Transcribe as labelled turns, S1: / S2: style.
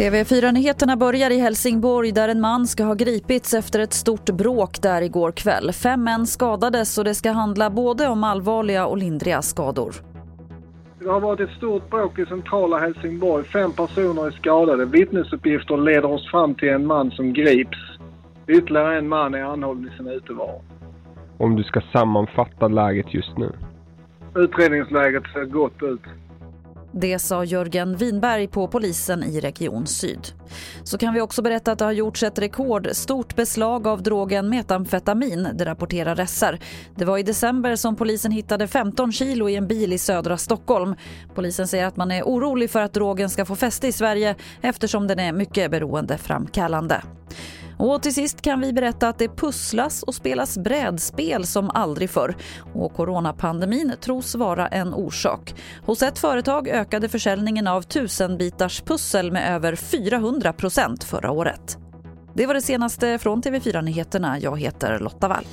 S1: TV4-nyheterna börjar i Helsingborg där en man ska ha gripits efter ett stort bråk där igår kväll. Fem män skadades och det ska handla både om allvarliga och lindriga skador.
S2: Det har varit ett stort bråk i centrala Helsingborg. Fem personer är skadade. Vittnesuppgifter leder oss fram till en man som grips. Ytterligare en man är anhållen i sin utevaro.
S3: Om du ska sammanfatta läget just nu?
S2: Utredningsläget ser gott ut.
S1: Det sa Jörgen Winberg på polisen i Region Syd. Så kan vi också berätta att det har gjorts ett rekordstort beslag av drogen metamfetamin, det rapporterar SR. Det var i december som polisen hittade 15 kilo i en bil i södra Stockholm. Polisen säger att man är orolig för att drogen ska få fäste i Sverige eftersom den är mycket beroendeframkallande. Och till sist kan vi berätta att det pusslas och spelas brädspel som aldrig förr. Och coronapandemin tros vara en orsak. Hos ett företag ökade försäljningen av tusenbitars pussel med över 400 procent förra året. Det var det senaste från TV4 Nyheterna. Jag heter Lotta Wall.